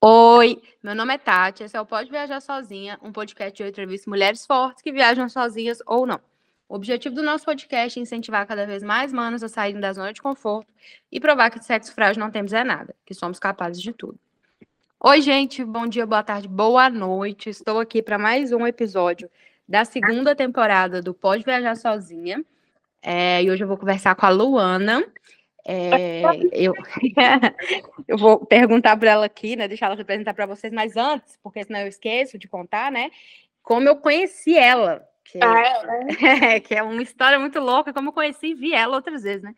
Oi, meu nome é Tati, esse é o Pode Viajar Sozinha, um podcast de eu entrevisto mulheres fortes que viajam sozinhas ou não. O objetivo do nosso podcast é incentivar cada vez mais manos a saírem da zona de conforto e provar que de sexo frágil não temos é nada, que somos capazes de tudo. Oi, gente, bom dia, boa tarde, boa noite. Estou aqui para mais um episódio da segunda temporada do Pode Viajar Sozinha. É, e hoje eu vou conversar com a Luana. É, eu, eu vou perguntar para ela aqui, né? Deixar ela se apresentar para vocês, mas antes, porque senão eu esqueço de contar, né? Como eu conheci ela. Que, ah, é, que é uma história muito louca, como eu conheci e vi ela outras vezes, né?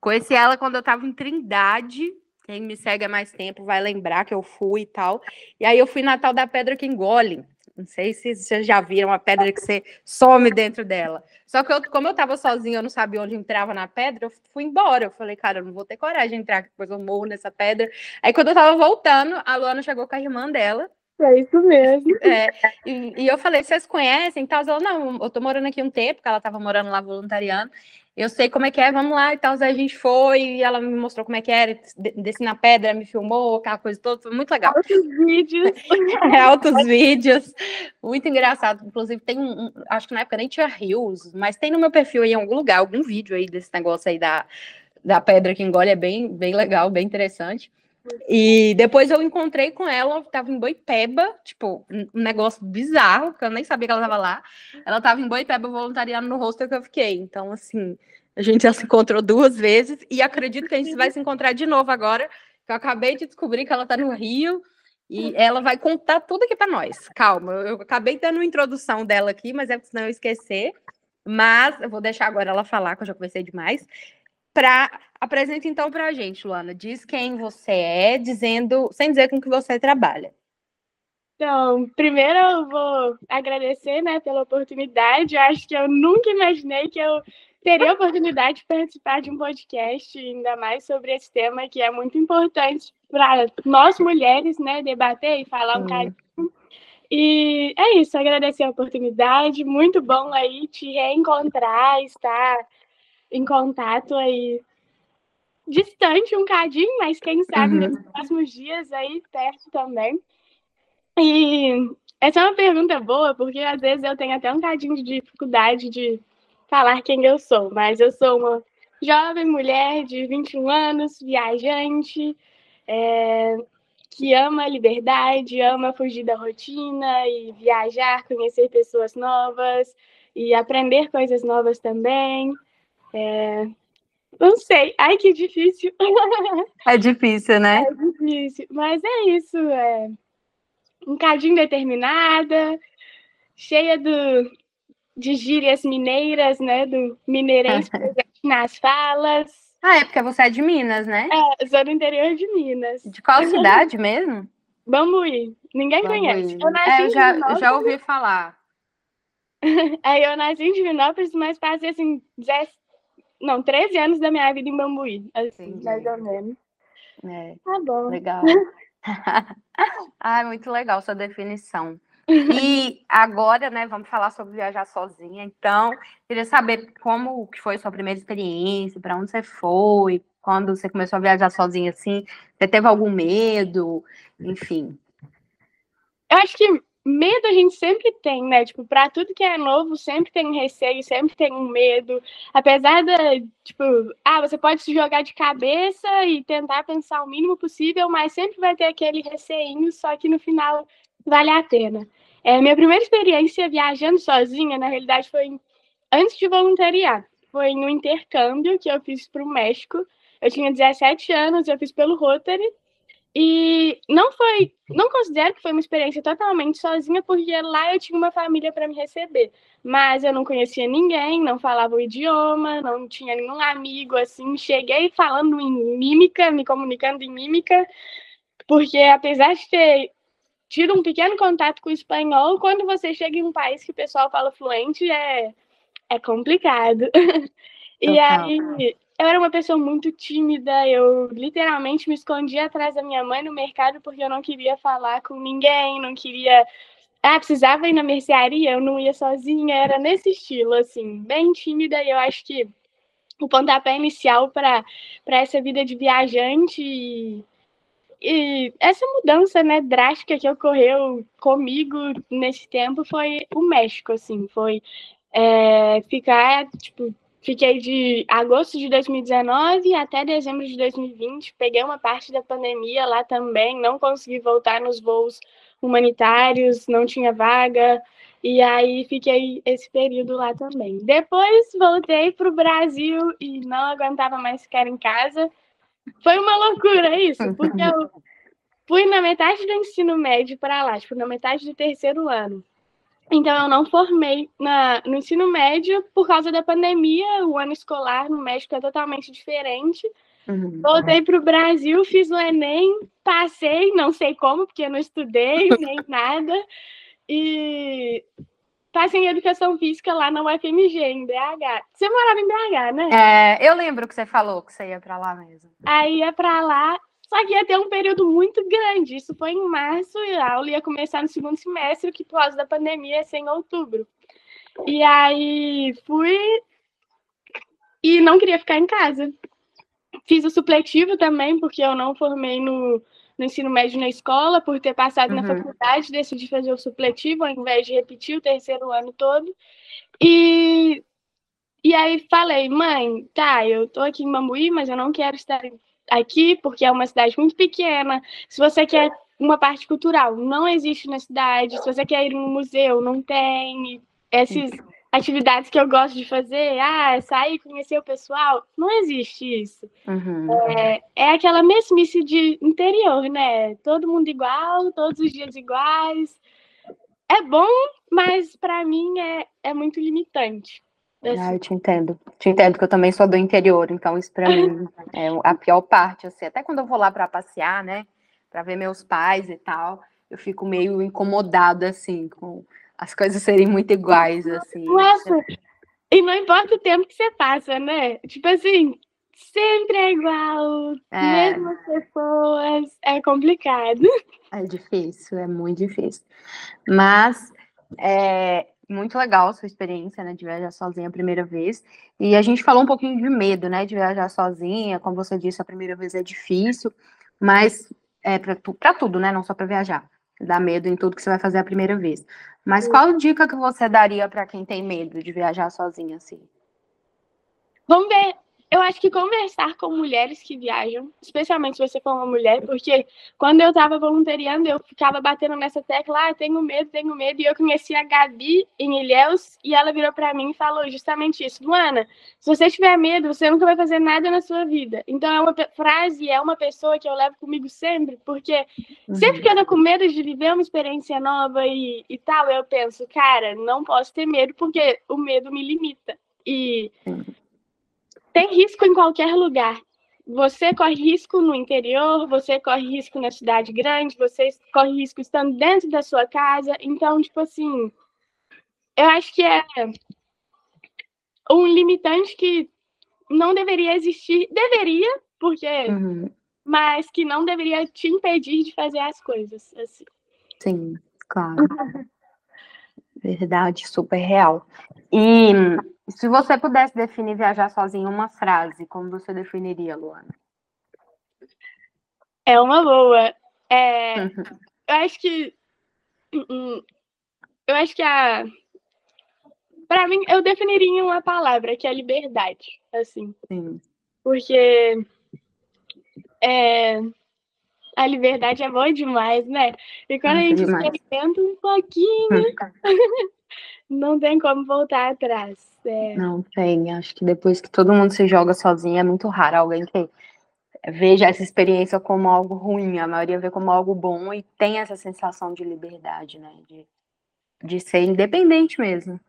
Conheci ela quando eu estava em Trindade, quem me segue há mais tempo vai lembrar que eu fui e tal. E aí eu fui na tal da Pedra que Engole. Não sei se vocês já viram a pedra que você some dentro dela. Só que eu, como eu estava sozinha, eu não sabia onde entrava na pedra, eu fui embora. Eu falei, cara, eu não vou ter coragem de entrar, depois eu morro nessa pedra. Aí quando eu estava voltando, a Luana chegou com a irmã dela. É isso mesmo. É, e, e, eu falei, vocês conhecem? Tal? Ela, não, eu tô morando aqui um tempo, porque ela estava morando lá voluntariando eu sei como é que é, vamos lá e tal. Aí a gente foi e ela me mostrou como é que era, desci na pedra, me filmou, aquela coisa toda, foi muito legal. Altos vídeos. é, altos vídeos, muito engraçado. Inclusive, tem um, acho que na época nem tinha rios, mas tem no meu perfil aí em algum lugar, algum vídeo aí desse negócio aí da, da pedra que engole, é bem, bem legal, bem interessante. E depois eu encontrei com ela, tava em Boipeba, tipo, um negócio bizarro, porque eu nem sabia que ela tava lá. Ela tava em Boipeba voluntariando no hostel que eu fiquei. Então, assim, a gente já se encontrou duas vezes e acredito que a gente vai se encontrar de novo agora. Que eu acabei de descobrir que ela tá no Rio e ela vai contar tudo aqui para nós. Calma, eu acabei dando uma introdução dela aqui, mas é senão eu esquecer. Mas eu vou deixar agora ela falar, que eu já conversei demais. Pra, apresenta então para a gente, Luana. Diz quem você é, dizendo, sem dizer com que você trabalha. Então, primeiro eu vou agradecer né, pela oportunidade. Eu acho que eu nunca imaginei que eu teria a oportunidade de participar de um podcast, ainda mais sobre esse tema que é muito importante para nós mulheres, né, debater e falar um bocadinho. E é isso, agradecer a oportunidade, muito bom aí te reencontrar, estar em contato aí distante um cadinho, mas quem sabe uhum. nos próximos dias aí perto também. E essa é uma pergunta boa, porque às vezes eu tenho até um cadinho de dificuldade de falar quem eu sou, mas eu sou uma jovem mulher de 21 anos, viajante, é, que ama a liberdade, ama fugir da rotina e viajar, conhecer pessoas novas e aprender coisas novas também. É... Não sei. Ai, que difícil. É difícil, né? É difícil. Mas é isso. É... Um cadinho determinada, cheia do... de gírias mineiras, né? Do mineirês presente nas falas. Ah, é porque você é de Minas, né? É, sou do interior de Minas. De qual cidade mesmo? Bambuí. Ninguém Bambuí. conhece. Eu, é, eu já, eu já ouvi falar. Aí eu nasci em Divinópolis, mas passei assim, 10, não, 13 anos da minha vida em Bambuí, assim, Entendi. mais ou menos. É, tá bom. Legal. ah, muito legal sua definição. E agora, né, vamos falar sobre viajar sozinha. Então, queria saber como que foi sua primeira experiência, para onde você foi, quando você começou a viajar sozinha assim, você teve algum medo, enfim. Eu acho que medo a gente sempre tem, né? Tipo, para tudo que é novo, sempre tem um receio, sempre tem um medo. Apesar da, tipo, ah, você pode se jogar de cabeça e tentar pensar o mínimo possível, mas sempre vai ter aquele receinho, só que no final vale a pena. É, minha primeira experiência viajando sozinha, na realidade, foi antes de voluntariar. Foi em um intercâmbio que eu fiz para o México. Eu tinha 17 anos, eu fiz pelo Rotary. E não foi, não considero que foi uma experiência totalmente sozinha, porque lá eu tinha uma família para me receber. Mas eu não conhecia ninguém, não falava o idioma, não tinha nenhum amigo assim. Cheguei falando em mímica, me comunicando em mímica, porque apesar de ter tido um pequeno contato com o espanhol, quando você chega em um país que o pessoal fala fluente, é, é complicado. e aí eu era uma pessoa muito tímida, eu literalmente me escondia atrás da minha mãe no mercado porque eu não queria falar com ninguém, não queria. Ah, precisava ir na mercearia, eu não ia sozinha, era nesse estilo, assim, bem tímida, e eu acho que o pontapé inicial para essa vida de viajante e, e essa mudança, né, drástica que ocorreu comigo nesse tempo foi o México, assim, foi é, ficar, tipo, fiquei de agosto de 2019 até dezembro de 2020, peguei uma parte da pandemia lá também, não consegui voltar nos voos humanitários, não tinha vaga, e aí fiquei esse período lá também. Depois voltei para o Brasil e não aguentava mais ficar em casa. Foi uma loucura isso, porque eu fui na metade do ensino médio para lá, tipo, na metade do terceiro ano. Então, eu não formei na, no ensino médio por causa da pandemia. O ano escolar no México é totalmente diferente. Uhum. Voltei para o Brasil, fiz o Enem, passei, não sei como, porque eu não estudei nem nada. E passei em Educação Física lá na UFMG, em BH. Você morava em BH, né? É, eu lembro que você falou que você ia para lá mesmo. Aí ia para lá só que ia ter um período muito grande. Isso foi em março e a aula ia começar no segundo semestre, que por causa da pandemia ia ser em outubro. E aí fui e não queria ficar em casa. Fiz o supletivo também, porque eu não formei no, no ensino médio na escola, por ter passado uhum. na faculdade, decidi fazer o supletivo ao invés de repetir o terceiro ano todo. E, e aí falei, mãe, tá, eu tô aqui em Mambuí, mas eu não quero estar aqui, porque é uma cidade muito pequena. Se você quer uma parte cultural, não existe na cidade. Se você quer ir no museu, não tem. Essas atividades que eu gosto de fazer, ah, sair, conhecer o pessoal, não existe isso. Uhum. É, é aquela mesmice de interior, né? Todo mundo igual, todos os dias iguais. É bom, mas para mim é, é muito limitante. Ah, eu te entendo. Te entendo que eu também sou do interior, então isso para mim é a pior parte, assim. Até quando eu vou lá para passear, né, para ver meus pais e tal, eu fico meio incomodada assim com as coisas serem muito iguais, assim. Nossa. E não importa o tempo que você passa, né? Tipo assim, sempre é igual, é. mesmas pessoas, é complicado. É difícil, é muito difícil. Mas é, muito legal sua experiência, né, de viajar sozinha a primeira vez. E a gente falou um pouquinho de medo, né, de viajar sozinha. Como você disse, a primeira vez é difícil, mas é para tu, tudo, né, não só para viajar. Dá medo em tudo que você vai fazer a primeira vez. Mas qual dica que você daria para quem tem medo de viajar sozinha assim? Vamos ver eu acho que conversar com mulheres que viajam, especialmente se você for uma mulher, porque quando eu estava voluntariando, eu ficava batendo nessa tecla, ah, tenho medo, tenho medo, e eu conheci a Gabi em Ilhéus, e ela virou para mim e falou justamente isso, Luana, se você tiver medo, você nunca vai fazer nada na sua vida. Então é uma frase, é uma pessoa que eu levo comigo sempre, porque uhum. sempre que eu tô com medo de viver uma experiência nova e, e tal, eu penso, cara, não posso ter medo, porque o medo me limita. E tem risco em qualquer lugar. Você corre risco no interior, você corre risco na cidade grande, você corre risco estando dentro da sua casa. Então, tipo assim, eu acho que é um limitante que não deveria existir. Deveria, porque. Uhum. Mas que não deveria te impedir de fazer as coisas. Assim. Sim, claro. Verdade, super real. E se você pudesse definir viajar sozinho uma frase, como você definiria, Luana? É uma boa. É, eu acho que. Hum, hum, eu acho que a. Para mim, eu definiria em uma palavra, que é liberdade. Assim. Sim. Porque. É, a liberdade é boa demais, né? E quando a gente experimenta um pouquinho, não tem como voltar atrás. É. Não tem. Acho que depois que todo mundo se joga sozinho, é muito raro alguém que veja essa experiência como algo ruim. A maioria vê como algo bom e tem essa sensação de liberdade, né? De, de ser independente mesmo.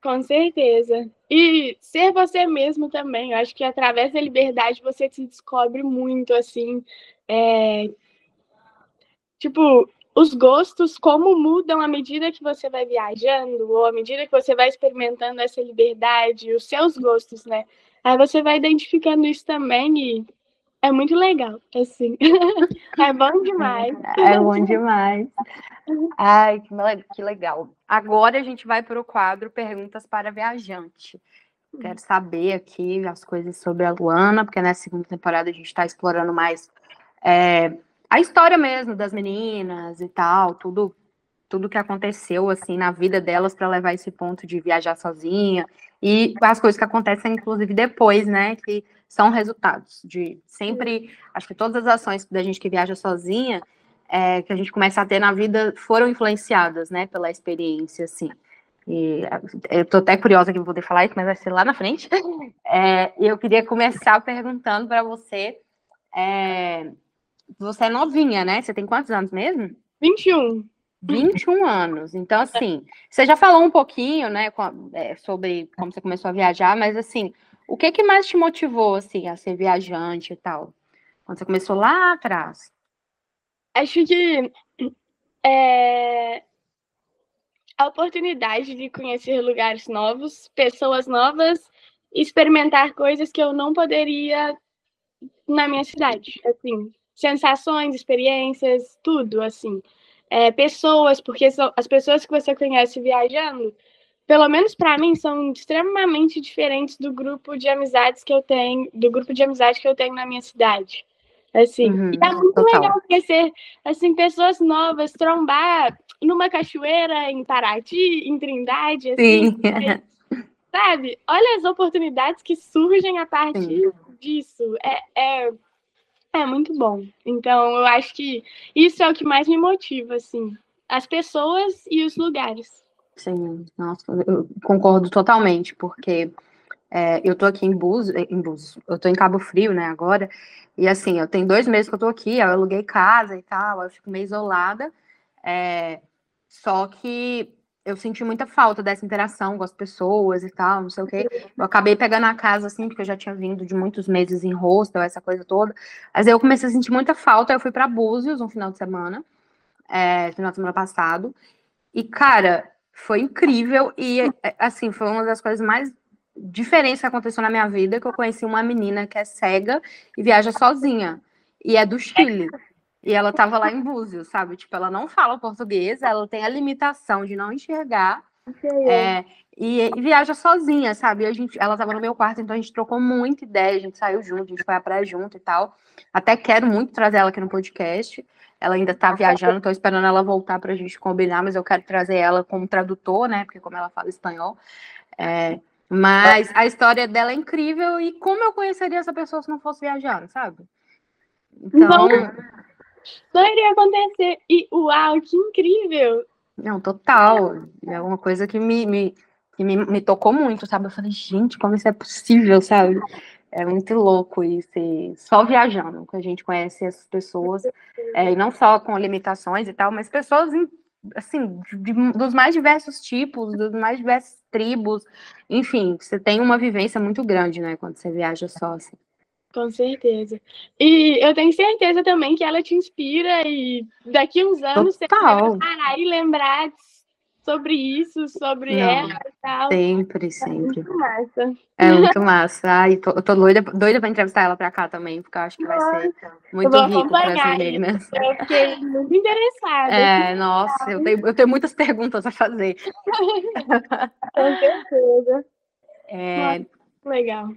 Com certeza. E ser você mesmo também. Eu acho que através da liberdade você se descobre muito, assim. É... Tipo, os gostos, como mudam à medida que você vai viajando, ou à medida que você vai experimentando essa liberdade, os seus gostos, né? Aí você vai identificando isso também e é muito legal, assim. é bom demais. É bom demais. Ai, que legal. Agora a gente vai para o quadro Perguntas para Viajante. Quero saber aqui as coisas sobre a Luana, porque na segunda temporada a gente está explorando mais é, a história mesmo das meninas e tal, tudo tudo que aconteceu assim na vida delas para levar esse ponto de viajar sozinha e as coisas que acontecem inclusive depois, né, que são resultados de sempre, acho que todas as ações da gente que viaja sozinha, é, que a gente começa a ter na vida foram influenciadas, né, pela experiência, assim. E eu tô até curiosa que vou poder falar isso, mas vai ser lá na frente. É, eu queria começar perguntando para você, é, você é novinha, né? Você tem quantos anos mesmo? 21. 21 anos. Então, assim, você já falou um pouquinho, né, é, sobre como você começou a viajar, mas assim, o que que mais te motivou, assim, a ser viajante e tal? Quando você começou lá atrás? Acho que é, a oportunidade de conhecer lugares novos, pessoas novas, experimentar coisas que eu não poderia na minha cidade, assim, sensações, experiências, tudo, assim. É, pessoas, porque as pessoas que você conhece viajando, pelo menos para mim, são extremamente diferentes do grupo de amizades que eu tenho, do grupo de amizade que eu tenho na minha cidade. Assim, uhum, e é muito total. legal conhecer assim, pessoas novas, trombar numa cachoeira em Paraty, em Trindade, assim, Sim. sabe? Olha as oportunidades que surgem a partir Sim. disso. É, é, é muito bom. Então, eu acho que isso é o que mais me motiva, assim, as pessoas e os lugares. Sim, nossa, eu concordo totalmente, porque é, eu tô aqui em Búzios, em Búzios, eu tô em Cabo Frio, né, agora, e assim, eu tenho dois meses que eu tô aqui, eu aluguei casa e tal, eu fico meio isolada, é, só que eu senti muita falta dessa interação com as pessoas e tal, não sei o quê. Eu acabei pegando a casa, assim, porque eu já tinha vindo de muitos meses em hostel, essa coisa toda. Mas aí eu comecei a sentir muita falta, eu fui para Búzios um final de semana, é, final de semana passado, e, cara, foi incrível e, assim, foi uma das coisas mais diferentes que aconteceu na minha vida, que eu conheci uma menina que é cega e viaja sozinha, e é do Chile. E ela tava lá em Búzios, sabe? Tipo, ela não fala português, ela tem a limitação de não enxergar. É, e, e, viaja sozinha, sabe? A gente, ela tava no meu quarto, então a gente trocou muita ideia, a gente saiu junto, a gente foi à praia junto e tal. Até quero muito trazer ela aqui no podcast. Ela ainda tá viajando, tô esperando ela voltar pra gente combinar, mas eu quero trazer ela como tradutor, né? Porque como ela fala espanhol. É, mas a história dela é incrível e como eu conheceria essa pessoa se não fosse viajando, sabe? Então. Não não iria acontecer. E uau, que incrível! Não, total. É uma coisa que me, me, que me, me tocou muito, sabe? Eu falei, gente, como isso é possível, sabe? É muito louco isso. E só viajando que a gente conhece essas pessoas, é, e não só com limitações e tal, mas pessoas assim, de, dos mais diversos tipos, dos mais diversas tribos, enfim, você tem uma vivência muito grande, né, quando você viaja só, assim. Com certeza. E eu tenho certeza também que ela te inspira e daqui uns anos Total. você vai parar e lembrar sobre isso, sobre Não, ela e tal. Sempre, sempre. É muito massa. É muito massa. Ai, tô, eu tô doida, doida pra entrevistar ela pra cá também, porque eu acho que vai ser muito rico para as meninas. Eu fiquei muito interessada. É, nossa, eu tenho, eu tenho muitas perguntas a fazer. Com certeza. É... Nossa, legal.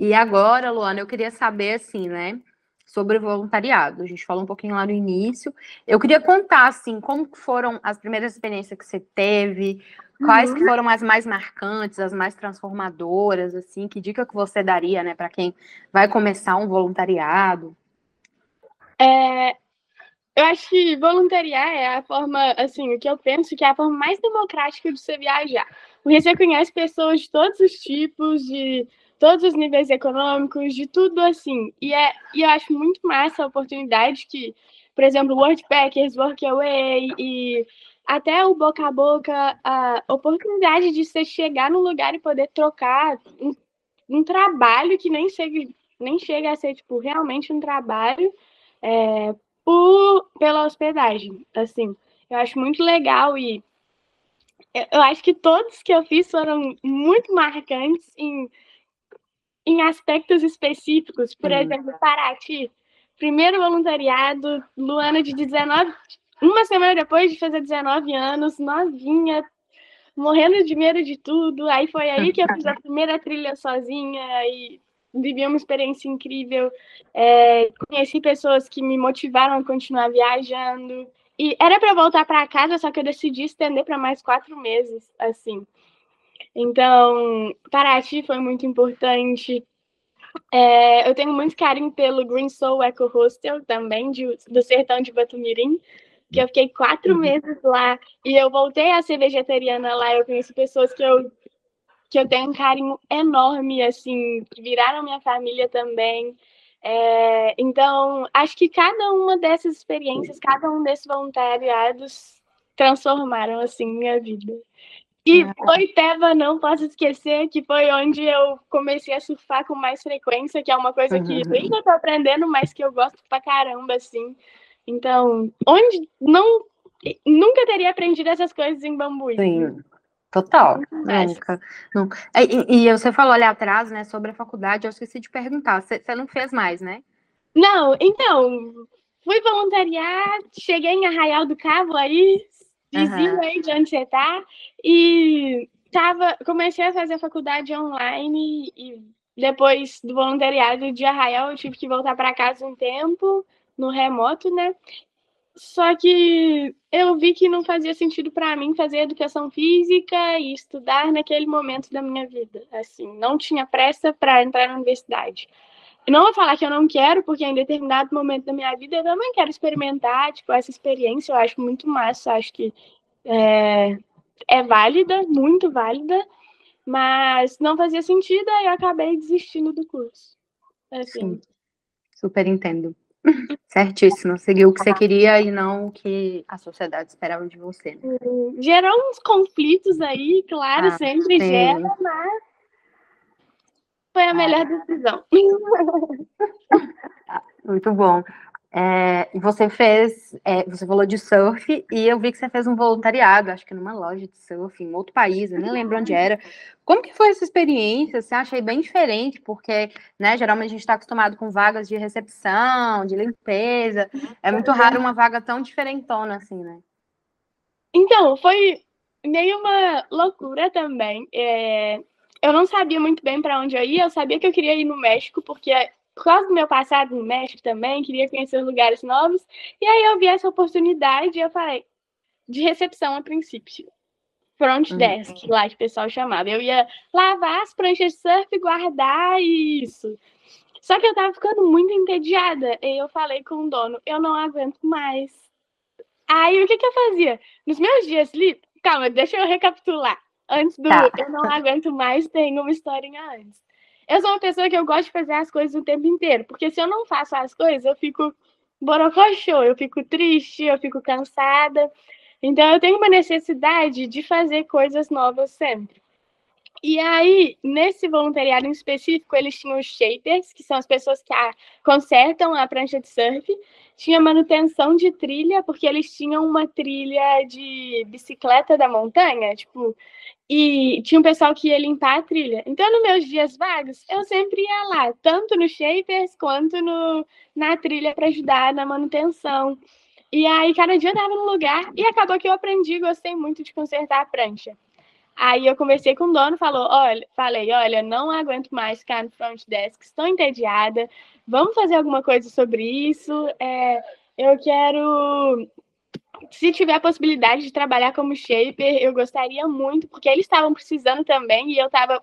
E agora, Luana, eu queria saber, assim, né, sobre o voluntariado. A gente falou um pouquinho lá no início. Eu queria contar, assim, como foram as primeiras experiências que você teve, quais uhum. que foram as mais marcantes, as mais transformadoras, assim, que dica que você daria, né, para quem vai começar um voluntariado? É, eu acho que voluntariar é a forma, assim, o que eu penso que é a forma mais democrática de você viajar. Porque você conhece pessoas de todos os tipos, de todos os níveis econômicos, de tudo assim. E, é, e eu acho muito massa a oportunidade que, por exemplo, Wordpackers, Workaway e até o boca a boca, a oportunidade de você chegar no lugar e poder trocar um, um trabalho que nem chega, nem chega a ser tipo, realmente um trabalho é, por, pela hospedagem. Assim, eu acho muito legal e eu acho que todos que eu fiz foram muito marcantes em em aspectos específicos. Por exemplo, Paraty, primeiro voluntariado, Luana de 19, uma semana depois de fazer 19 anos, novinha, morrendo de medo de tudo. Aí foi aí que eu fiz a primeira trilha sozinha e vivi uma experiência incrível, é, conheci pessoas que me motivaram a continuar viajando. E era para voltar para casa, só que eu decidi estender para mais quatro meses, assim. Então, Paraty foi muito importante. É, eu tenho muito carinho pelo Green Soul Eco Hostel também, de, do sertão de Batumirim, que eu fiquei quatro uhum. meses lá e eu voltei a ser vegetariana lá. Eu conheci pessoas que eu que eu tenho um carinho enorme, assim, que viraram minha família também. É, então, acho que cada uma dessas experiências, cada um desses voluntariados transformaram, assim, minha vida. E foi Teva, não posso esquecer, que foi onde eu comecei a surfar com mais frequência, que é uma coisa que eu ainda tô aprendendo, mas que eu gosto pra caramba, assim. Então, onde não nunca teria aprendido essas coisas em Bambuí. Sim. Total, nunca. nunca. E, e, você falou ali atrás, né, sobre a faculdade, eu esqueci de perguntar, você não fez mais, né? Não, então, fui voluntariar, cheguei em Arraial do Cabo aí, vizinho uhum. aí de onde você tá, e tava, comecei a fazer a faculdade online e depois do voluntariado de Arraial eu tive que voltar para casa um tempo, no remoto, né? Só que eu vi que não fazia sentido para mim fazer educação física e estudar naquele momento da minha vida. Assim, não tinha pressa para entrar na universidade. Não vou falar que eu não quero, porque em determinado momento da minha vida eu também quero experimentar, tipo, essa experiência eu acho muito massa, acho que é, é válida, muito válida, mas não fazia sentido, aí eu acabei desistindo do curso. Assim. Sim, super entendo. Certíssimo. Seguiu o que você queria e não o que a sociedade esperava de você. Né? Gerou uns conflitos aí, claro, ah, sempre sim. gera, mas foi a melhor ah. decisão. Muito bom. É, você fez, é, você falou de surf e eu vi que você fez um voluntariado, acho que numa loja de surf em outro país, eu nem lembro onde era. Como que foi essa experiência? Você achei bem diferente, porque, né, geralmente a gente está acostumado com vagas de recepção, de limpeza. É muito raro uma vaga tão diferentona assim, né? Então, foi meio uma loucura também. É, eu não sabia muito bem para onde eu ia, eu sabia que eu queria ir no México, porque por causa do meu passado no México também, queria conhecer lugares novos. E aí eu vi essa oportunidade e eu falei, de recepção a princípio. Front uhum. desk, uhum. lá que o pessoal chamava. Eu ia lavar as pranchas de surf, guardar isso. Só que eu tava ficando muito entediada. E eu falei com o dono, eu não aguento mais. Aí o que, que eu fazia? Nos meus dias livres. Calma, deixa eu recapitular. Antes do tá. eu não aguento mais, tem uma historinha antes. Eu sou uma pessoa que eu gosto de fazer as coisas o tempo inteiro, porque se eu não faço as coisas, eu fico borocochô, eu fico triste, eu fico cansada. Então eu tenho uma necessidade de fazer coisas novas sempre. E aí, nesse voluntariado em específico, eles tinham os shapers, que são as pessoas que a, consertam a prancha de surf, tinha manutenção de trilha, porque eles tinham uma trilha de bicicleta da montanha, tipo, e tinha um pessoal que ia limpar a trilha. Então, nos meus dias vagos, eu sempre ia lá, tanto no Shapers quanto no, na trilha para ajudar na manutenção. E aí, cada dia eu num lugar e acabou que eu aprendi, gostei muito de consertar a prancha. Aí eu conversei com o dono, falou, olha, falei, olha, não aguento mais ficar no front desk, estou entediada, vamos fazer alguma coisa sobre isso. É, eu quero se tiver a possibilidade de trabalhar como shaper, eu gostaria muito, porque eles estavam precisando também e eu estava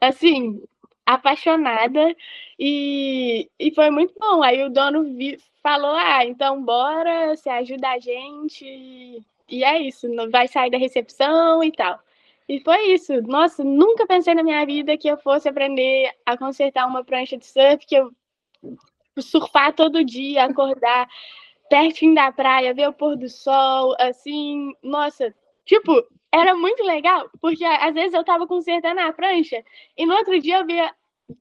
assim, apaixonada e, e foi muito bom. Aí o dono vi, falou: "Ah, então bora, você ajuda a gente". E é isso, vai sair da recepção e tal. E foi isso. Nossa, nunca pensei na minha vida que eu fosse aprender a consertar uma prancha de surf, que eu surfar todo dia, acordar pertinho da praia, ver o pôr do sol, assim, nossa, tipo, era muito legal, porque às vezes eu tava consertando a prancha e no outro dia eu via,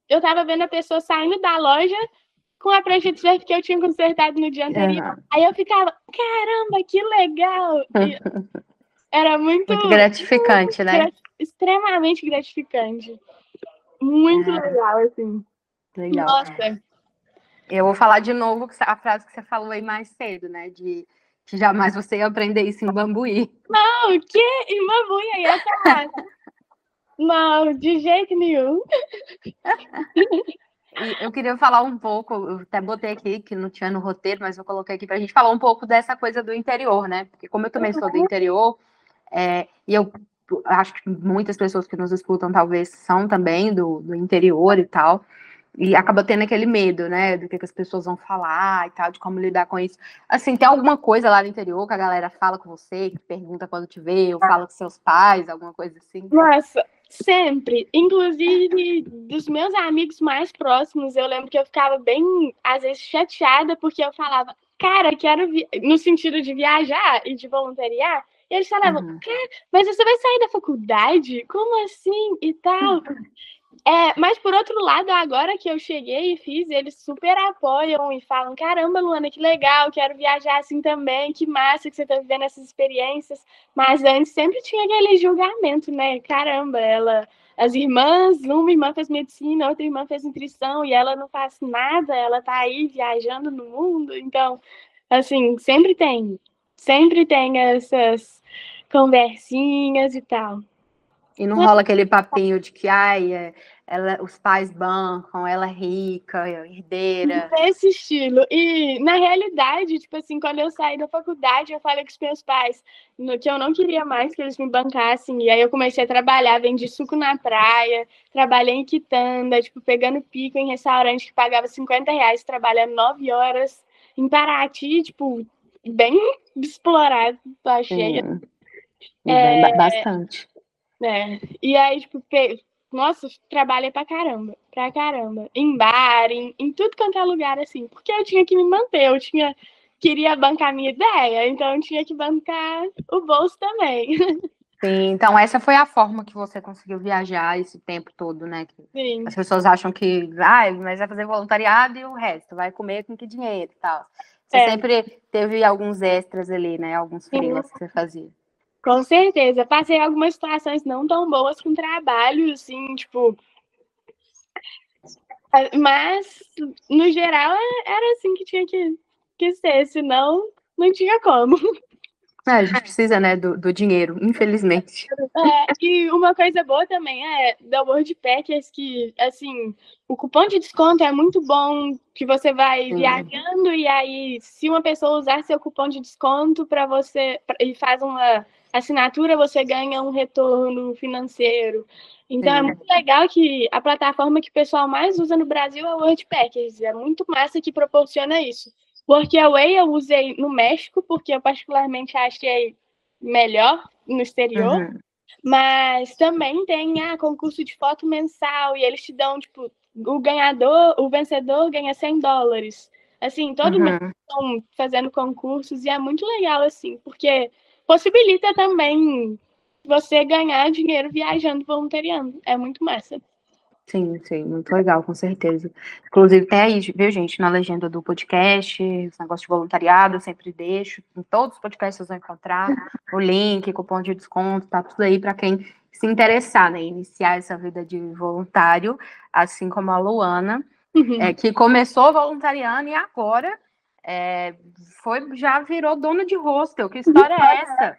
eu tava vendo a pessoa saindo da loja com a prancha de surf que eu tinha consertado no dia anterior. Uhum. Aí eu ficava, caramba, que legal! E era muito, muito gratificante, muito, né? extremamente gratificante. Muito é. legal, assim. Legal. Nossa. Eu vou falar de novo a frase que você falou aí mais cedo, né? De que jamais você ia aprender isso em Bambuí. Não, o quê? Em Bambuí aí eu Não, de jeito nenhum. eu queria falar um pouco, eu até botei aqui que não tinha no roteiro, mas eu coloquei aqui para a gente falar um pouco dessa coisa do interior, né? Porque como eu também sou do interior, é, e eu acho que muitas pessoas que nos escutam talvez são também do, do interior e tal, e acaba tendo aquele medo, né, do que, que, as pessoas vão falar e tal, de como lidar com isso. Assim, tem alguma coisa lá no interior que a galera fala com você, que pergunta quando te vê, ou fala com seus pais, alguma coisa assim? Nossa, sempre. Inclusive, dos meus amigos mais próximos, eu lembro que eu ficava bem, às vezes, chateada, porque eu falava, cara, quero, no sentido de viajar e de voluntariar, e eles falavam, uhum. mas você vai sair da faculdade? Como assim? E tal. É, mas por outro lado, agora que eu cheguei e fiz, eles super apoiam e falam: caramba, Luana, que legal, quero viajar assim também, que massa que você está vivendo essas experiências. Mas antes sempre tinha aquele julgamento, né? Caramba, ela. As irmãs, uma irmã fez medicina, outra irmã fez nutrição e ela não faz nada, ela tá aí viajando no mundo. Então, assim, sempre tem, sempre tem essas conversinhas e tal. E não rola aquele papinho de que, ai, é, ela, os pais bancam, ela é rica, é herdeira. Esse estilo. E, na realidade, tipo assim, quando eu saí da faculdade, eu falei com os meus pais que eu não queria mais que eles me bancassem. E aí eu comecei a trabalhar, vendi suco na praia, trabalhei em quitanda, tipo, pegando pico em restaurante que pagava 50 reais, trabalhando nove horas em Paraty, tipo, bem explorado, tá cheia. É, bastante. É. E aí, tipo, nossa, trabalhei pra caramba, pra caramba. Em bar, em, em tudo quanto é lugar, assim. Porque eu tinha que me manter, eu tinha. Queria bancar a minha ideia, então eu tinha que bancar o bolso também. Sim, então essa foi a forma que você conseguiu viajar esse tempo todo, né? Sim. As pessoas acham que, ah, mas vai fazer voluntariado e o resto, vai comer com que dinheiro e tal. Você é. sempre teve alguns extras ali, né? Alguns freelas que você fazia. Com certeza. Passei algumas situações não tão boas com trabalho, assim, tipo. Mas, no geral, era assim que tinha que, que ser, senão não tinha como. É, a gente precisa, né, do, do dinheiro, infelizmente. É, e uma coisa boa também é da WordPackers que, assim, o cupom de desconto é muito bom, que você vai Sim. viajando e aí, se uma pessoa usar seu cupom de desconto para você e faz uma assinatura, você ganha um retorno financeiro. Então, é é muito legal que a plataforma que o pessoal mais usa no Brasil é o WordPackers. É muito massa que proporciona isso. Workaway eu usei no México, porque eu particularmente achei melhor no exterior. Uhum. Mas também tem ah, concurso de foto mensal e eles te dão, tipo, o ganhador, o vencedor ganha 100 dólares. Assim, todo uhum. mundo estão fazendo concursos e é muito legal, assim, porque possibilita também você ganhar dinheiro viajando, voluntariando. É muito massa. Sim, sim, muito legal, com certeza. Inclusive, tem aí, viu, gente, na legenda do podcast, os negócios de voluntariado, eu sempre deixo. Em todos os podcasts vocês vão encontrar o link, cupom de desconto, tá tudo aí para quem se interessar, né? Iniciar essa vida de voluntário, assim como a Luana, uhum. é, que começou voluntariando e agora é, foi, já virou dona de hostel. Que história é essa?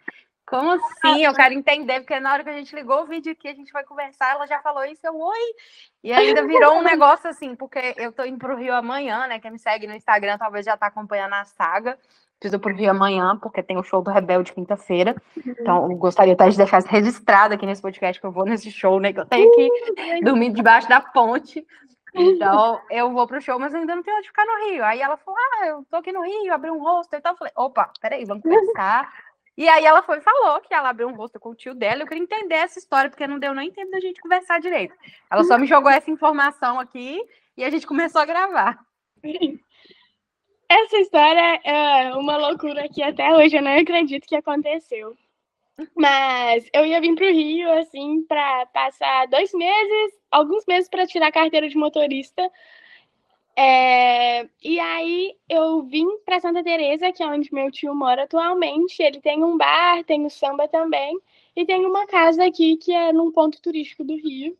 Como assim? Eu quero entender, porque na hora que a gente ligou o vídeo aqui, a gente vai conversar, ela já falou isso, eu, oi! E ainda virou um negócio assim, porque eu tô indo pro Rio amanhã, né? Quem me segue no Instagram talvez já tá acompanhando a saga. Preciso pro Rio amanhã, porque tem o show do Rebelde quinta-feira. Então, eu gostaria até de deixar registrado aqui nesse podcast que eu vou nesse show, né? Que eu tenho que dormir debaixo da ponte. Então, eu vou pro show, mas ainda não tenho onde ficar no Rio. Aí ela falou: Ah, eu tô aqui no Rio, abri um rosto e tal. Eu falei: opa, peraí, vamos conversar. E aí ela foi falou que ela abriu um rosto com o tio dela. Eu queria entender essa história, porque não deu nem tempo da gente conversar direito. Ela só me jogou essa informação aqui e a gente começou a gravar. Essa história é uma loucura que até hoje eu não acredito que aconteceu. Mas eu ia vir para o Rio, assim, para passar dois meses, alguns meses para tirar a carteira de motorista. É, e aí eu vim para Santa Teresa, que é onde meu tio mora atualmente. Ele tem um bar, tem o samba também, e tem uma casa aqui que é num ponto turístico do Rio.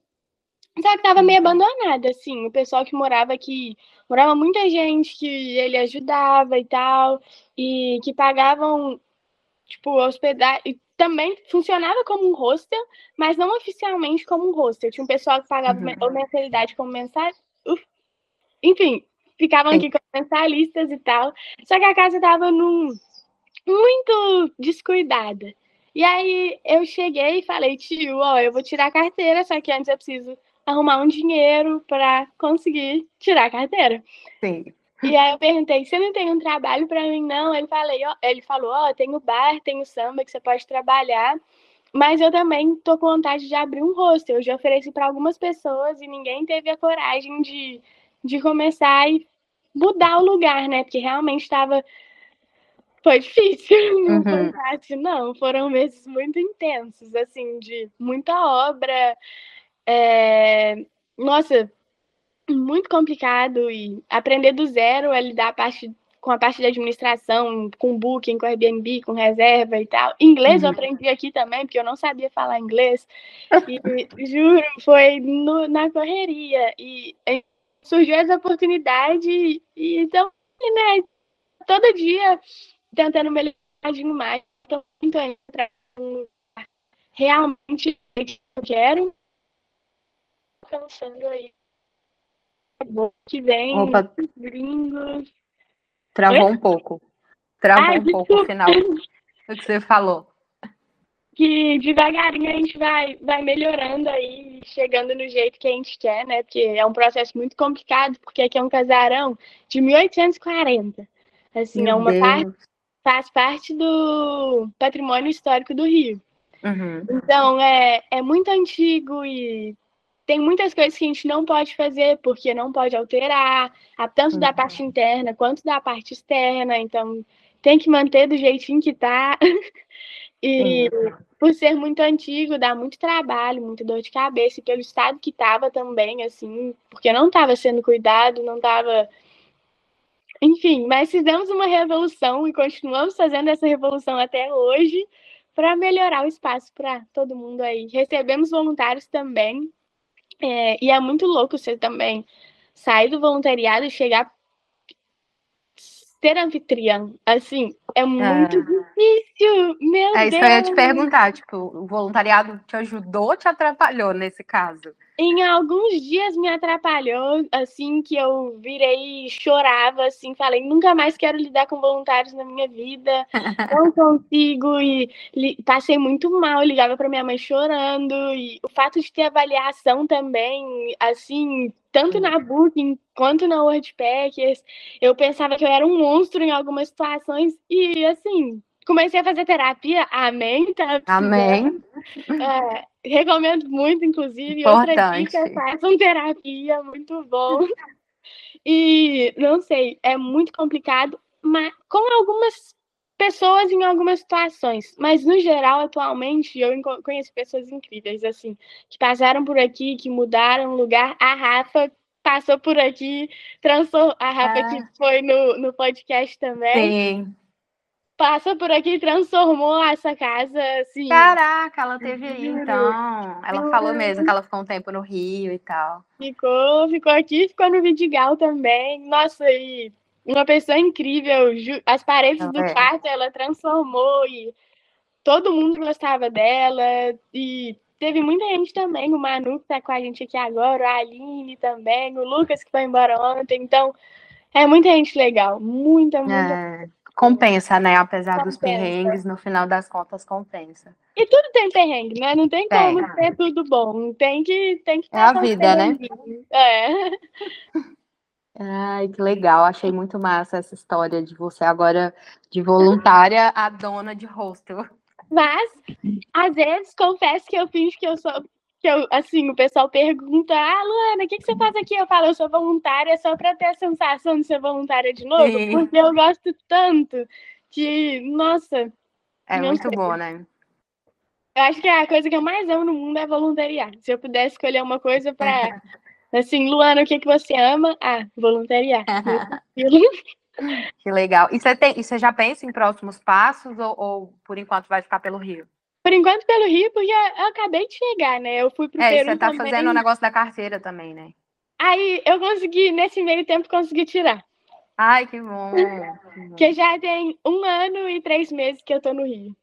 Só que estava meio abandonada, assim. O pessoal que morava aqui, morava muita gente que ele ajudava e tal, e que pagavam, tipo, hospedagem também funcionava como um hostel, mas não oficialmente como um hostel. Tinha um pessoal que pagava uhum. mensalidade como mensal. Enfim, ficavam aqui como mensalistas e tal. Só que a casa estava num muito descuidada. E aí eu cheguei e falei, tio, ó, eu vou tirar a carteira, só que antes eu preciso arrumar um dinheiro para conseguir tirar a carteira. Sim. E aí eu perguntei, você não tem um trabalho para mim, não? Ele, falei, ó, ele falou, ó, tem o bar, tem o samba que você pode trabalhar, mas eu também tô com vontade de abrir um hostel. Eu já ofereci para algumas pessoas e ninguém teve a coragem de, de começar e mudar o lugar, né? Porque realmente estava foi difícil, não uhum. foi fácil, não. Foram meses muito intensos, assim, de muita obra. É... Nossa, muito complicado e aprender do zero a lidar a parte, com a parte de administração, com booking, com Airbnb, com reserva e tal. Inglês uhum. eu aprendi aqui também, porque eu não sabia falar inglês. E juro, foi no, na correria. E, e surgiu essa oportunidade, e então, né, todo dia tentando melhorar mais. Estou muito entrar realmente que eu quero. Pensando aí. Que vem, Opa. gringos. Travou um pouco. Travou ah, um pouco o final do que você falou. Que devagarinho a gente vai, vai melhorando aí, chegando no jeito que a gente quer, né? Porque é um processo muito complicado, porque aqui é um casarão de 1840. Assim, Meu é uma Deus. parte faz parte do patrimônio histórico do Rio. Uhum. Então, é, é muito antigo e tem muitas coisas que a gente não pode fazer, porque não pode alterar, tanto uhum. da parte interna quanto da parte externa. Então, tem que manter do jeitinho que tá. e uhum. por ser muito antigo, dá muito trabalho, muita dor de cabeça, e pelo estado que tava também, assim, porque não estava sendo cuidado, não estava enfim, mas fizemos uma revolução e continuamos fazendo essa revolução até hoje para melhorar o espaço para todo mundo aí. Recebemos voluntários também, é, e é muito louco você também sair do voluntariado e chegar ser anfitriã, assim, é muito ah. difícil, meu é, Deus. É isso que eu ia te perguntar, tipo, o voluntariado te ajudou ou te atrapalhou nesse caso? Em alguns dias me atrapalhou, assim, que eu virei chorava, assim, falei, nunca mais quero lidar com voluntários na minha vida, não consigo, e li, passei muito mal, ligava para minha mãe chorando, e o fato de ter avaliação também, assim, tanto na Booking quanto na WordPackers, eu pensava que eu era um monstro em algumas situações, e, assim, comecei a fazer terapia, amém, tá? Amém. É, recomendo muito, inclusive. Importante. Outra dica, façam terapia, muito bom. E, não sei, é muito complicado, mas com algumas pessoas em algumas situações. Mas, no geral, atualmente, eu conheço pessoas incríveis, assim, que passaram por aqui, que mudaram lugar. A Rafa passou por aqui, transformou... A Rafa ah. que foi no, no podcast também. Sim passa por aqui e transformou essa casa, assim. Caraca, ela teve aí, então. Ela falou mesmo que ela ficou um tempo no Rio e tal. Ficou, ficou aqui, ficou no Vidigal também. Nossa, e uma pessoa incrível. As paredes do é. quarto ela transformou e todo mundo gostava dela. E teve muita gente também, o Manu que tá com a gente aqui agora, a Aline também, o Lucas que foi embora ontem. Então, é muita gente legal. Muita, muita. É. Compensa, né? Apesar compensa. dos perrengues, no final das contas compensa. E tudo tem perrengue, né? Não tem como é. ser tudo bom. Tem que, tem que É a vida, né? É. Ai, que legal. Achei muito massa essa história de você agora de voluntária a dona de hostel. Mas, às vezes, confesso que eu finjo que eu sou que eu, assim, o pessoal pergunta, ah, Luana, o que, que você faz aqui? Eu falo, eu sou voluntária só para ter a sensação de ser voluntária de novo, Sim. porque eu gosto tanto que, nossa. É muito sei. bom, né? Eu acho que a coisa que eu mais amo no mundo é voluntariar. Se eu pudesse escolher uma coisa para. assim, Luana, o que, que você ama? Ah, voluntariar. que legal. E você, tem, e você já pensa em próximos passos ou, ou por enquanto vai ficar pelo Rio? Por enquanto pelo Rio, porque eu acabei de chegar, né? Eu fui pro é, Peru você tá também. fazendo o negócio da carteira também, né? Aí eu consegui, nesse meio tempo, consegui tirar. Ai, que bom. que já tem um ano e três meses que eu tô no Rio.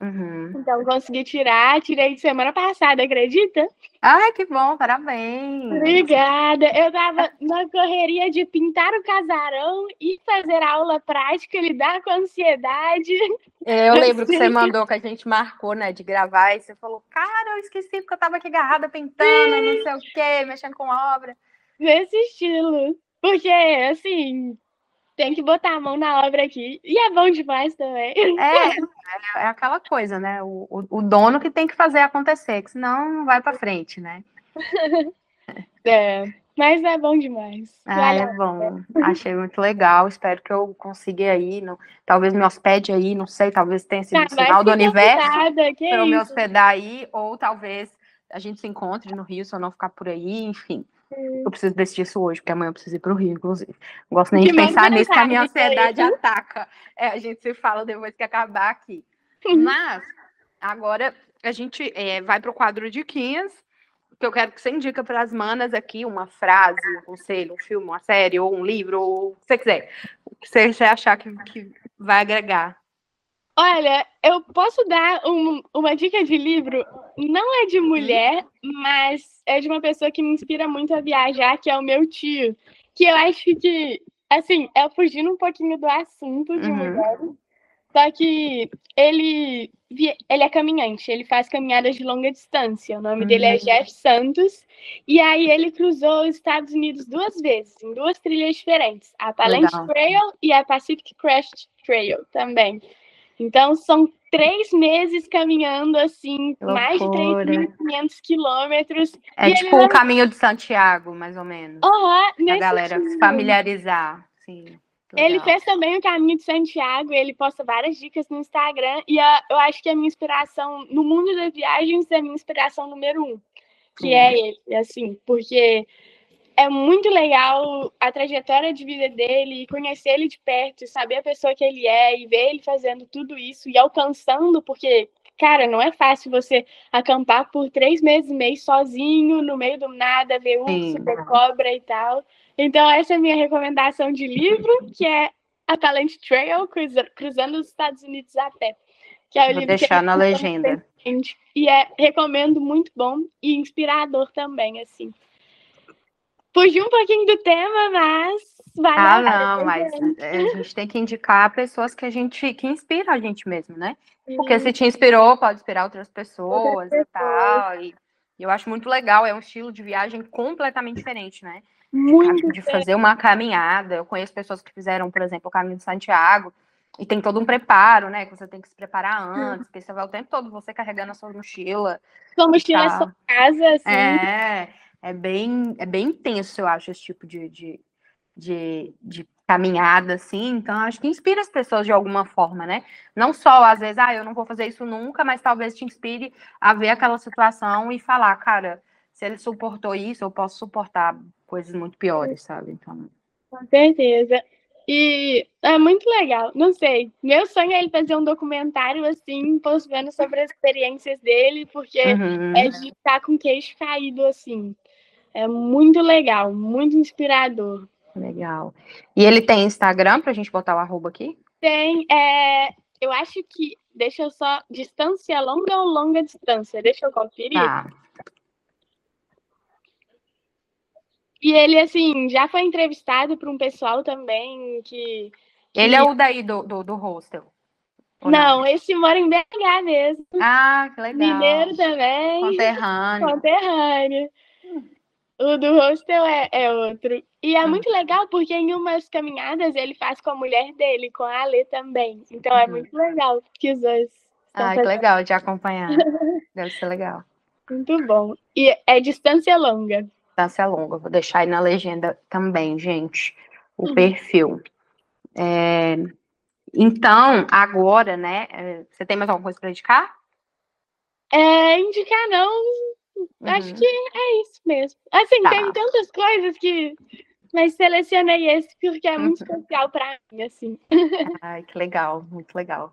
Uhum. Então consegui tirar, tirei de semana passada, acredita? Ai, que bom, parabéns. Obrigada. Eu tava na correria de pintar o casarão e fazer aula prática, lidar com a ansiedade. É, eu lembro que você mandou que a gente marcou, né, de gravar, e você falou, cara, eu esqueci porque eu tava aqui agarrada pintando, não sei o quê, mexendo com obra. Nesse estilo. Porque, assim, tem que botar a mão na obra aqui. E é bom demais também. É, é aquela coisa, né? O, o, o dono que tem que fazer acontecer, que senão não vai para frente, né? É, mas é bom demais. Ah, é bom. Achei muito legal. Espero que eu consiga aí. No, talvez me hospede aí, não sei, talvez tenha sido Ah, um sinal do universo para eu me hospedar aí, ou talvez a gente se encontre no Rio se eu não ficar por aí, enfim. Eu preciso decidir isso hoje, porque amanhã eu preciso ir para o Rio, inclusive. Não gosto nem Que de pensar nisso, que a minha ansiedade ataca. É, a gente se fala depois que acabar aqui. Mas, agora, a gente é, vai para o quadro de Diquinhas, que eu quero que você indica para as manas aqui uma frase, um conselho, um filme, uma série, ou um livro, ou o que você quiser. O que você achar que, que vai agregar. Olha, eu posso dar um- uma dica de livro, não é de mulher, mas é de uma pessoa que me inspira muito a viajar, que é o meu tio. Que eu acho que, assim, é fugindo um pouquinho do assunto de Uhum. mulheres, só que ele, ele é caminhante, ele faz caminhadas de longa distância. O nome dele é Uhum. Jeff Santos. E aí ele cruzou os Estados Unidos duas vezes, em duas trilhas diferentes, a Legal. Trail e a Pacific Crest Trail também. Então, são três meses caminhando, assim, mais de loucura. 3.500 quilômetros. É E ele tipo o caminho de Santiago, mais ou menos. Aham, a galera se familiarizar. Sim. Ele fez também o Caminho de Santiago, ele posta várias dicas no Instagram, e a- eu acho que a minha inspiração, no mundo das viagens, é a minha inspiração número um, que Sim. é ele, assim, porque é muito legal a trajetória de vida dele, conhecer ele de perto, saber a pessoa que ele é, e ver ele fazendo tudo isso, e alcançando, porque, cara, não é fácil você acampar por três meses e meio sozinho, no meio do nada, ver urso, Sim. ver cobra e tal. Então, essa é a minha recomendação de livro, que é A Talent Trail, cruza- cruzando os Estados Unidos a pé. Que é o Vou livro que deixar eu na recomendo legenda. E é, recomendo, muito bom e inspirador também, assim. Fugi um pouquinho do tema, mas vale Ah, não, mas é, a gente tem que indicar pessoas que a gente que inspira a gente mesmo, né? Porque se te inspirou, pode inspirar outras pessoas e tal. E eu acho muito legal, é um estilo de viagem completamente diferente, né? muito de fazer uma caminhada. Eu conheço pessoas que fizeram, por exemplo, o caminho de Santiago, e tem todo um preparo, né? Que você tem que se preparar antes, porque você vai o tempo todo você carregando a sua mochila. Sua mochila é sua casa, assim. É, é bem, é bem intenso, eu acho, esse tipo de, de, de, de caminhada, assim. Então, acho que inspira as pessoas de alguma forma, né? Não só, às vezes, ah, eu não vou fazer isso nunca, mas talvez te inspire a ver aquela situação e falar, cara, se ele suportou isso, eu posso suportar coisas muito piores, sabe? Então, Com certeza. E é muito legal. Não sei. Meu sonho é ele fazer um documentário assim, postando sobre as experiências dele, porque uhum. é de estar com o queixo caído assim. É muito legal, muito inspirador. Legal. E ele tem Instagram pra gente botar o arroba aqui? Tem, é, eu acho que, deixa eu só, distância longa ou longa distância? Deixa eu conferir. Tá. E ele, assim, já foi entrevistado por um pessoal também que. que- Ele é o daí do, do, do hostel? Ou Não, esse mora em BH mesmo. Ah, que legal. Mineiro também. Conterrâneo. Conterrâneo. O do hostel é, é outro. E é Hum. muito legal porque em umas caminhadas ele faz com a mulher dele, com a Ale também. Então é Uhum. muito legal que os dois Ah, que legal de acompanhar. Deve ser legal. Muito bom. E é distância longa. Distância longa. Vou deixar aí na legenda também, gente, o Uhum. perfil. É, Então, agora, né? é, Você tem mais alguma coisa para indicar? É, indicar não, acho Uhum. que é isso mesmo. Assim, Tá. tem tantas coisas que. Mas selecionei esse porque é muito Uhum. especial pra mim, assim. Ai, que legal, muito legal.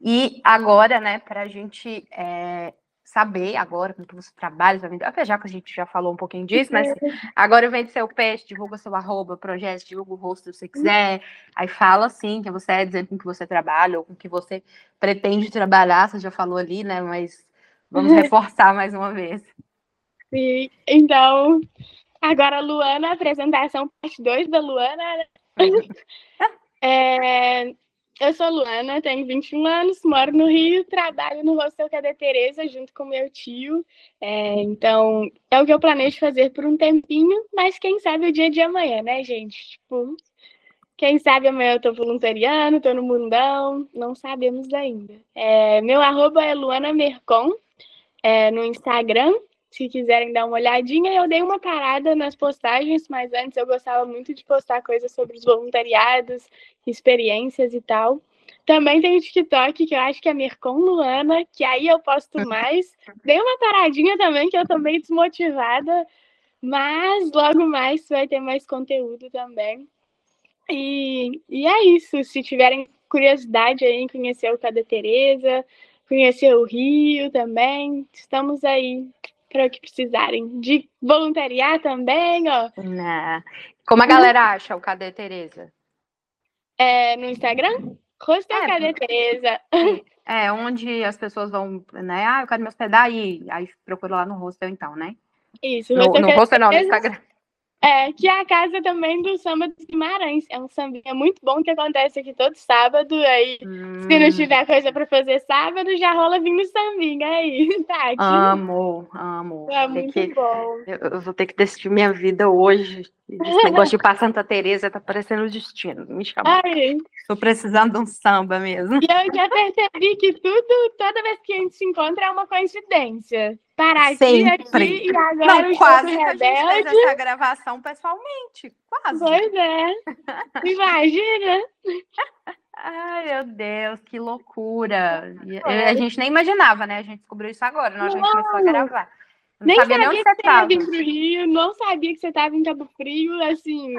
E agora, né, para a gente é, saber agora com que você trabalha, já que a gente já falou um pouquinho disso, mas agora vende seu peixe, divulga seu arroba, projeto, divulga o rosto se você quiser, aí fala assim que você é, dizendo com que você trabalha ou com que você pretende trabalhar, você já falou ali, né? Mas vamos reforçar mais uma vez. Sim, então, agora Luana, apresentação parte 2 da Luana. é, eu sou Luana, tenho 21 anos, moro no Rio, trabalho no Hostel Cadê Tereza junto com meu tio. É, então, é o que eu planejo fazer por um tempinho, mas quem sabe o dia de amanhã, né, gente? Tipo, quem sabe amanhã eu tô voluntariando, tô no mundão, não sabemos ainda. É, meu arroba é Luana Mercon, é, no Instagram, se quiserem dar uma olhadinha, eu dei uma parada nas postagens, mas antes eu gostava muito de postar coisas sobre os voluntariados, experiências e tal. Também tem o TikTok, que eu acho que é Mercon Luana, que aí eu posto mais. Dei uma paradinha também, que eu tô meio desmotivada, mas logo mais vai ter mais conteúdo também. E, e é isso. Se tiverem curiosidade aí em conhecer o Cadê Tereza, conhecer o Rio também, estamos aí para o que precisarem. De voluntariar também, ó. Não. Como a galera acha o Cadê Tereza? É, no Instagram? Rosto é, Cadê Tereza? É, onde as pessoas vão, né? Ah, eu quero me hospedar aí. Aí procura lá no hostel, então, né? Isso. No, no hostel não, no Instagram. É, que é a casa também do Samba dos Guimarães. É um sambinha muito bom que acontece aqui todo sábado. Aí, hum. se não hum. tiver coisa para fazer sábado, já rola vindo sambinha aí. Tá, aqui. Amo, amo. É muito que, bom. Eu, eu, vou ter que decidir minha vida hoje. Esse negócio de ir pra Santa Teresa tá parecendo o destino. Me chama. Tô precisando de um samba mesmo. E eu já percebi que tudo, toda vez que a gente se encontra, é uma coincidência. Parar Sempre. aqui e agora Não, quase que a gente fez essa gravação pessoalmente. Quase. Pois é. Imagina. Ai, meu Deus, que loucura. A gente nem imaginava, né? A gente descobriu isso agora, nós a gente começou a gravar. Não nem sabia, sabia nem onde você estava. Pro Rio, não sabia que você estava em Cabo Frio, assim,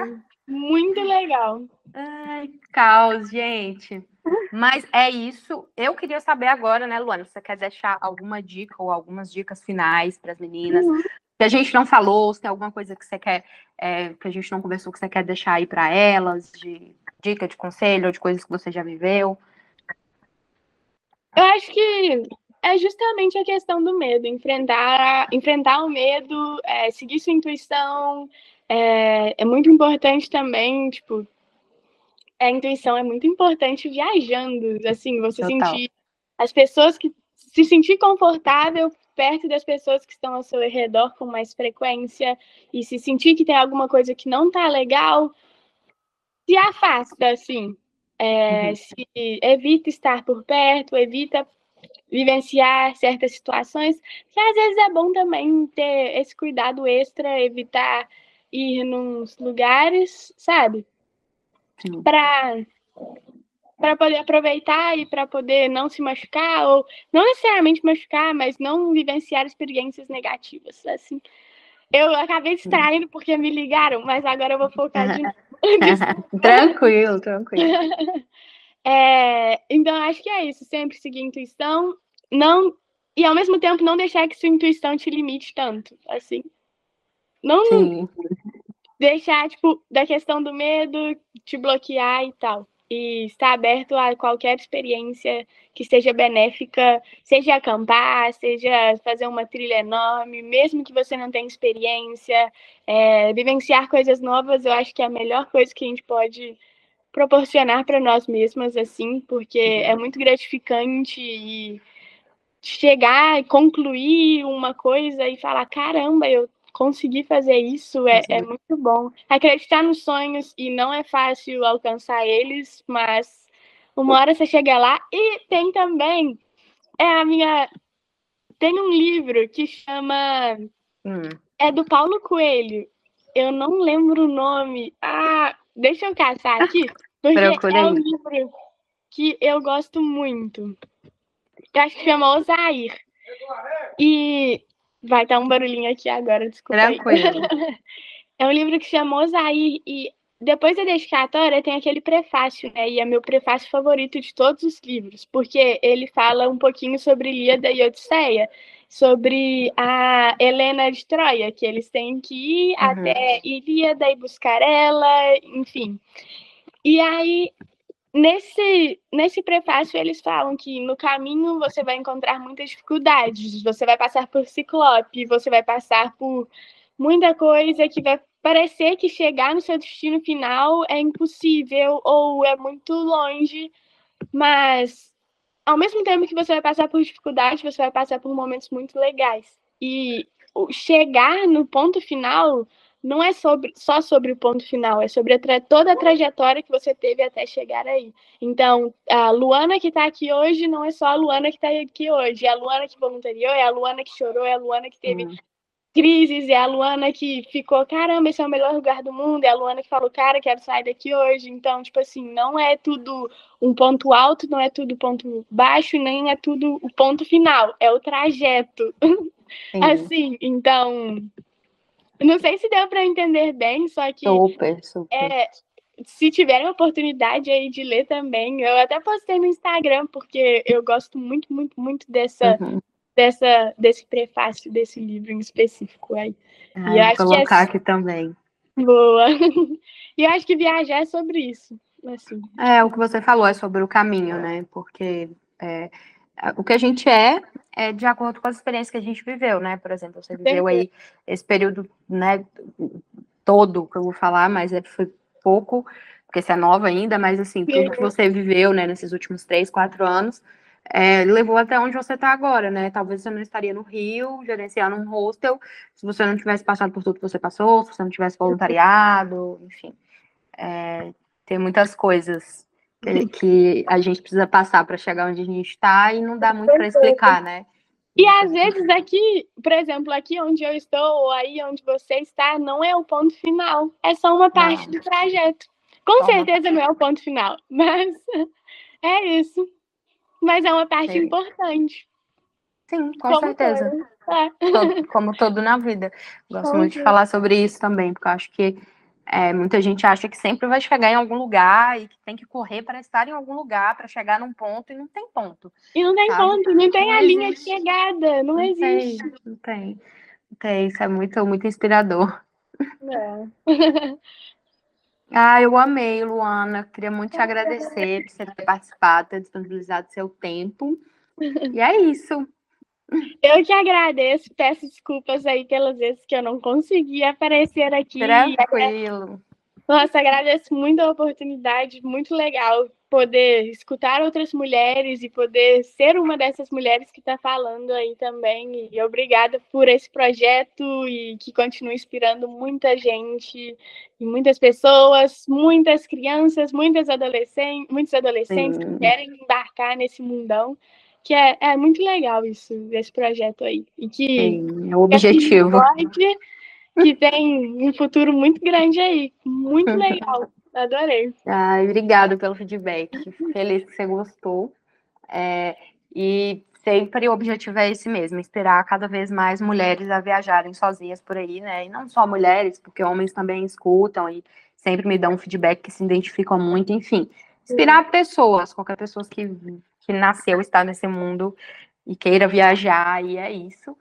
muito legal. Ai, caos, gente. Mas é isso. Eu queria saber agora, né, Luana, se você quer deixar alguma dica ou algumas dicas finais para as meninas. Uhum. Se a gente não falou, se tem alguma coisa que você quer, é, que a gente não conversou, que você quer deixar aí para elas, de dica, de conselho, ou de coisas que você já viveu. Eu acho que é justamente a questão do medo, enfrentar, enfrentar o medo, é, seguir sua intuição. É, é muito importante também, tipo, a intuição é muito importante viajando, assim, você Total. sentir as pessoas que se sentir confortável perto das pessoas que estão ao seu redor com mais frequência e se sentir que tem alguma coisa que não tá legal, se afasta, assim. É, uhum. se evita estar por perto, evita vivenciar certas situações, que às vezes é bom também ter esse cuidado extra, evitar ir nos lugares, sabe? Para para poder aproveitar e para poder não se machucar ou não necessariamente machucar, mas não vivenciar experiências negativas, assim. Eu acabei distraindo porque me ligaram, mas agora eu vou focar de tranquilo, tranquilo. É, então, acho que é isso. Sempre seguir a intuição, não e ao mesmo tempo não deixar que sua intuição te limite tanto, assim. Não Sim. Deixar, tipo, da questão do medo te bloquear e tal. E estar aberto a qualquer experiência que seja benéfica, seja acampar, seja fazer uma trilha enorme, mesmo que você não tenha experiência, é, vivenciar coisas novas, eu acho que é a melhor coisa que a gente pode proporcionar para nós mesmas, assim, porque é muito gratificante e chegar e concluir uma coisa e falar, caramba, eu consegui fazer isso, é, é muito bom. Acreditar nos sonhos e não é fácil alcançar eles, mas uma hora você chega lá e tem também é a minha tem um livro que chama hum. é do Paulo Coelho. Eu não lembro o nome. Ah, deixa eu caçar aqui, porque é um livro que eu gosto muito. Eu acho que chama Osair. E vai estar um barulhinho aqui agora, desculpa. Tranquilo. é um livro que chama Osair e depois da dedicatória tem aquele prefácio, né? E é meu prefácio favorito de todos os livros, porque ele fala um pouquinho sobre Ilíada e Odisseia, sobre a Helena de Troia, que eles têm que ir uhum. até Ilíada e buscar ela, enfim. E aí Nesse, nesse prefácio, eles falam que no caminho você vai encontrar muitas dificuldades, você vai passar por ciclope, você vai passar por muita coisa que vai parecer que chegar no seu destino final é impossível ou é muito longe, mas ao mesmo tempo que você vai passar por dificuldades, você vai passar por momentos muito legais. E chegar no ponto final não é sobre, só sobre o ponto final, é sobre a toda a trajetória que você teve até chegar aí. Então, a Luana que está aqui hoje não é só a Luana que está aqui hoje, é a Luana que voluntariou, é a Luana que chorou, é a Luana que teve hum. crises, é a Luana que ficou, caramba, esse é o melhor lugar do mundo, é a Luana que falou, cara, quero sair daqui hoje. Então, tipo assim, não é tudo um ponto alto, não é tudo ponto baixo, nem é tudo o ponto final, é o trajeto. assim, então não sei se deu para entender bem, só que. Super, super. É, se tiverem oportunidade aí de ler também, eu até postei no Instagram, porque eu gosto muito, muito, muito dessa, uhum. dessa, desse prefácio desse livro em específico aí. Ah, e eu vou colocar é... aqui também. Boa. e eu acho que viajar é sobre isso. Assim. É, o que você falou é sobre o caminho, né? Porque é, o que a gente é é de acordo com as experiências que a gente viveu, né? Por exemplo, você viveu aí esse período, né, todo que eu vou falar, mas é, foi pouco, porque você é nova ainda, mas assim, tudo que você viveu, né, nesses últimos três, quatro anos, é, levou até onde você está agora, né? Talvez você não estaria no Rio, gerenciando um hostel, se você não tivesse passado por tudo que você passou, se você não tivesse voluntariado, enfim. É, tem muitas coisas que, que a gente precisa passar para chegar onde a gente está e não dá muito para explicar, né? E às vezes aqui, por exemplo, aqui onde eu estou, ou aí onde você está, não é o ponto final, é só uma parte não. do trajeto. Com Toma. certeza não é o ponto final, mas é isso. Mas é uma parte Sim. importante. Sim, com como certeza. É. Todo, como todo na vida. Gosto muito de falar sobre isso também, porque eu acho que é, muita gente acha que sempre vai chegar em algum lugar e que tem que correr para estar em algum lugar para chegar num ponto e não tem ponto. E não tem sabe? ponto, não tem não a existe. linha de chegada, não, não existe. Tem, não tem, não tem. Isso é muito, muito inspirador. É. ah, eu amei, Luana. Queria muito te agradecer por você ter participado, ter disponibilizado seu tempo. E é isso. Eu que agradeço, peço desculpas aí pelas vezes que eu não consegui aparecer aqui. Tranquilo. Nossa, agradeço muito a oportunidade, muito legal poder escutar outras mulheres e poder ser uma dessas mulheres que está falando aí também. E obrigada por esse projeto e que continue inspirando muita gente e muitas pessoas, muitas crianças, muitas adolescentes, muitos adolescentes Sim. que querem embarcar nesse mundão que é, é muito legal isso, esse projeto aí. E que Sim, é o objetivo. Que, que tem um futuro muito grande aí. Muito legal. Adorei. Ai, obrigado pelo feedback. Feliz que você gostou. É, e sempre o objetivo é esse mesmo, inspirar cada vez mais mulheres a viajarem sozinhas por aí, né? E não só mulheres, porque homens também escutam e sempre me dão um feedback que se identificam muito, enfim. Inspirar pessoas, qualquer pessoa que que nasceu, está nesse mundo e queira viajar, e é isso.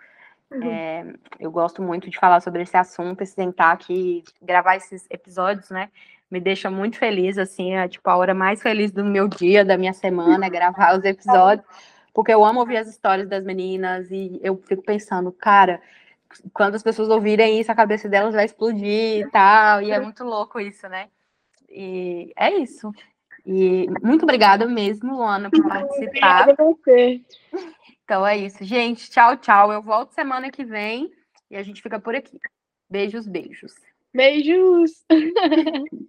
Uhum. É, eu gosto muito de falar sobre esse assunto, se sentar aqui, gravar esses episódios, né? Me deixa muito feliz, assim, é tipo a hora mais feliz do meu dia, da minha semana, é gravar os episódios, porque eu amo ouvir as histórias das meninas e eu fico pensando, cara, quando as pessoas ouvirem isso, a cabeça delas vai explodir e tal, e é muito louco isso, né? E é isso. E muito obrigada mesmo, Luana, por participar. Obrigada a você. Então é isso, gente. Tchau, tchau. Eu volto semana que vem e a gente fica por aqui. Beijos, beijos. Beijos.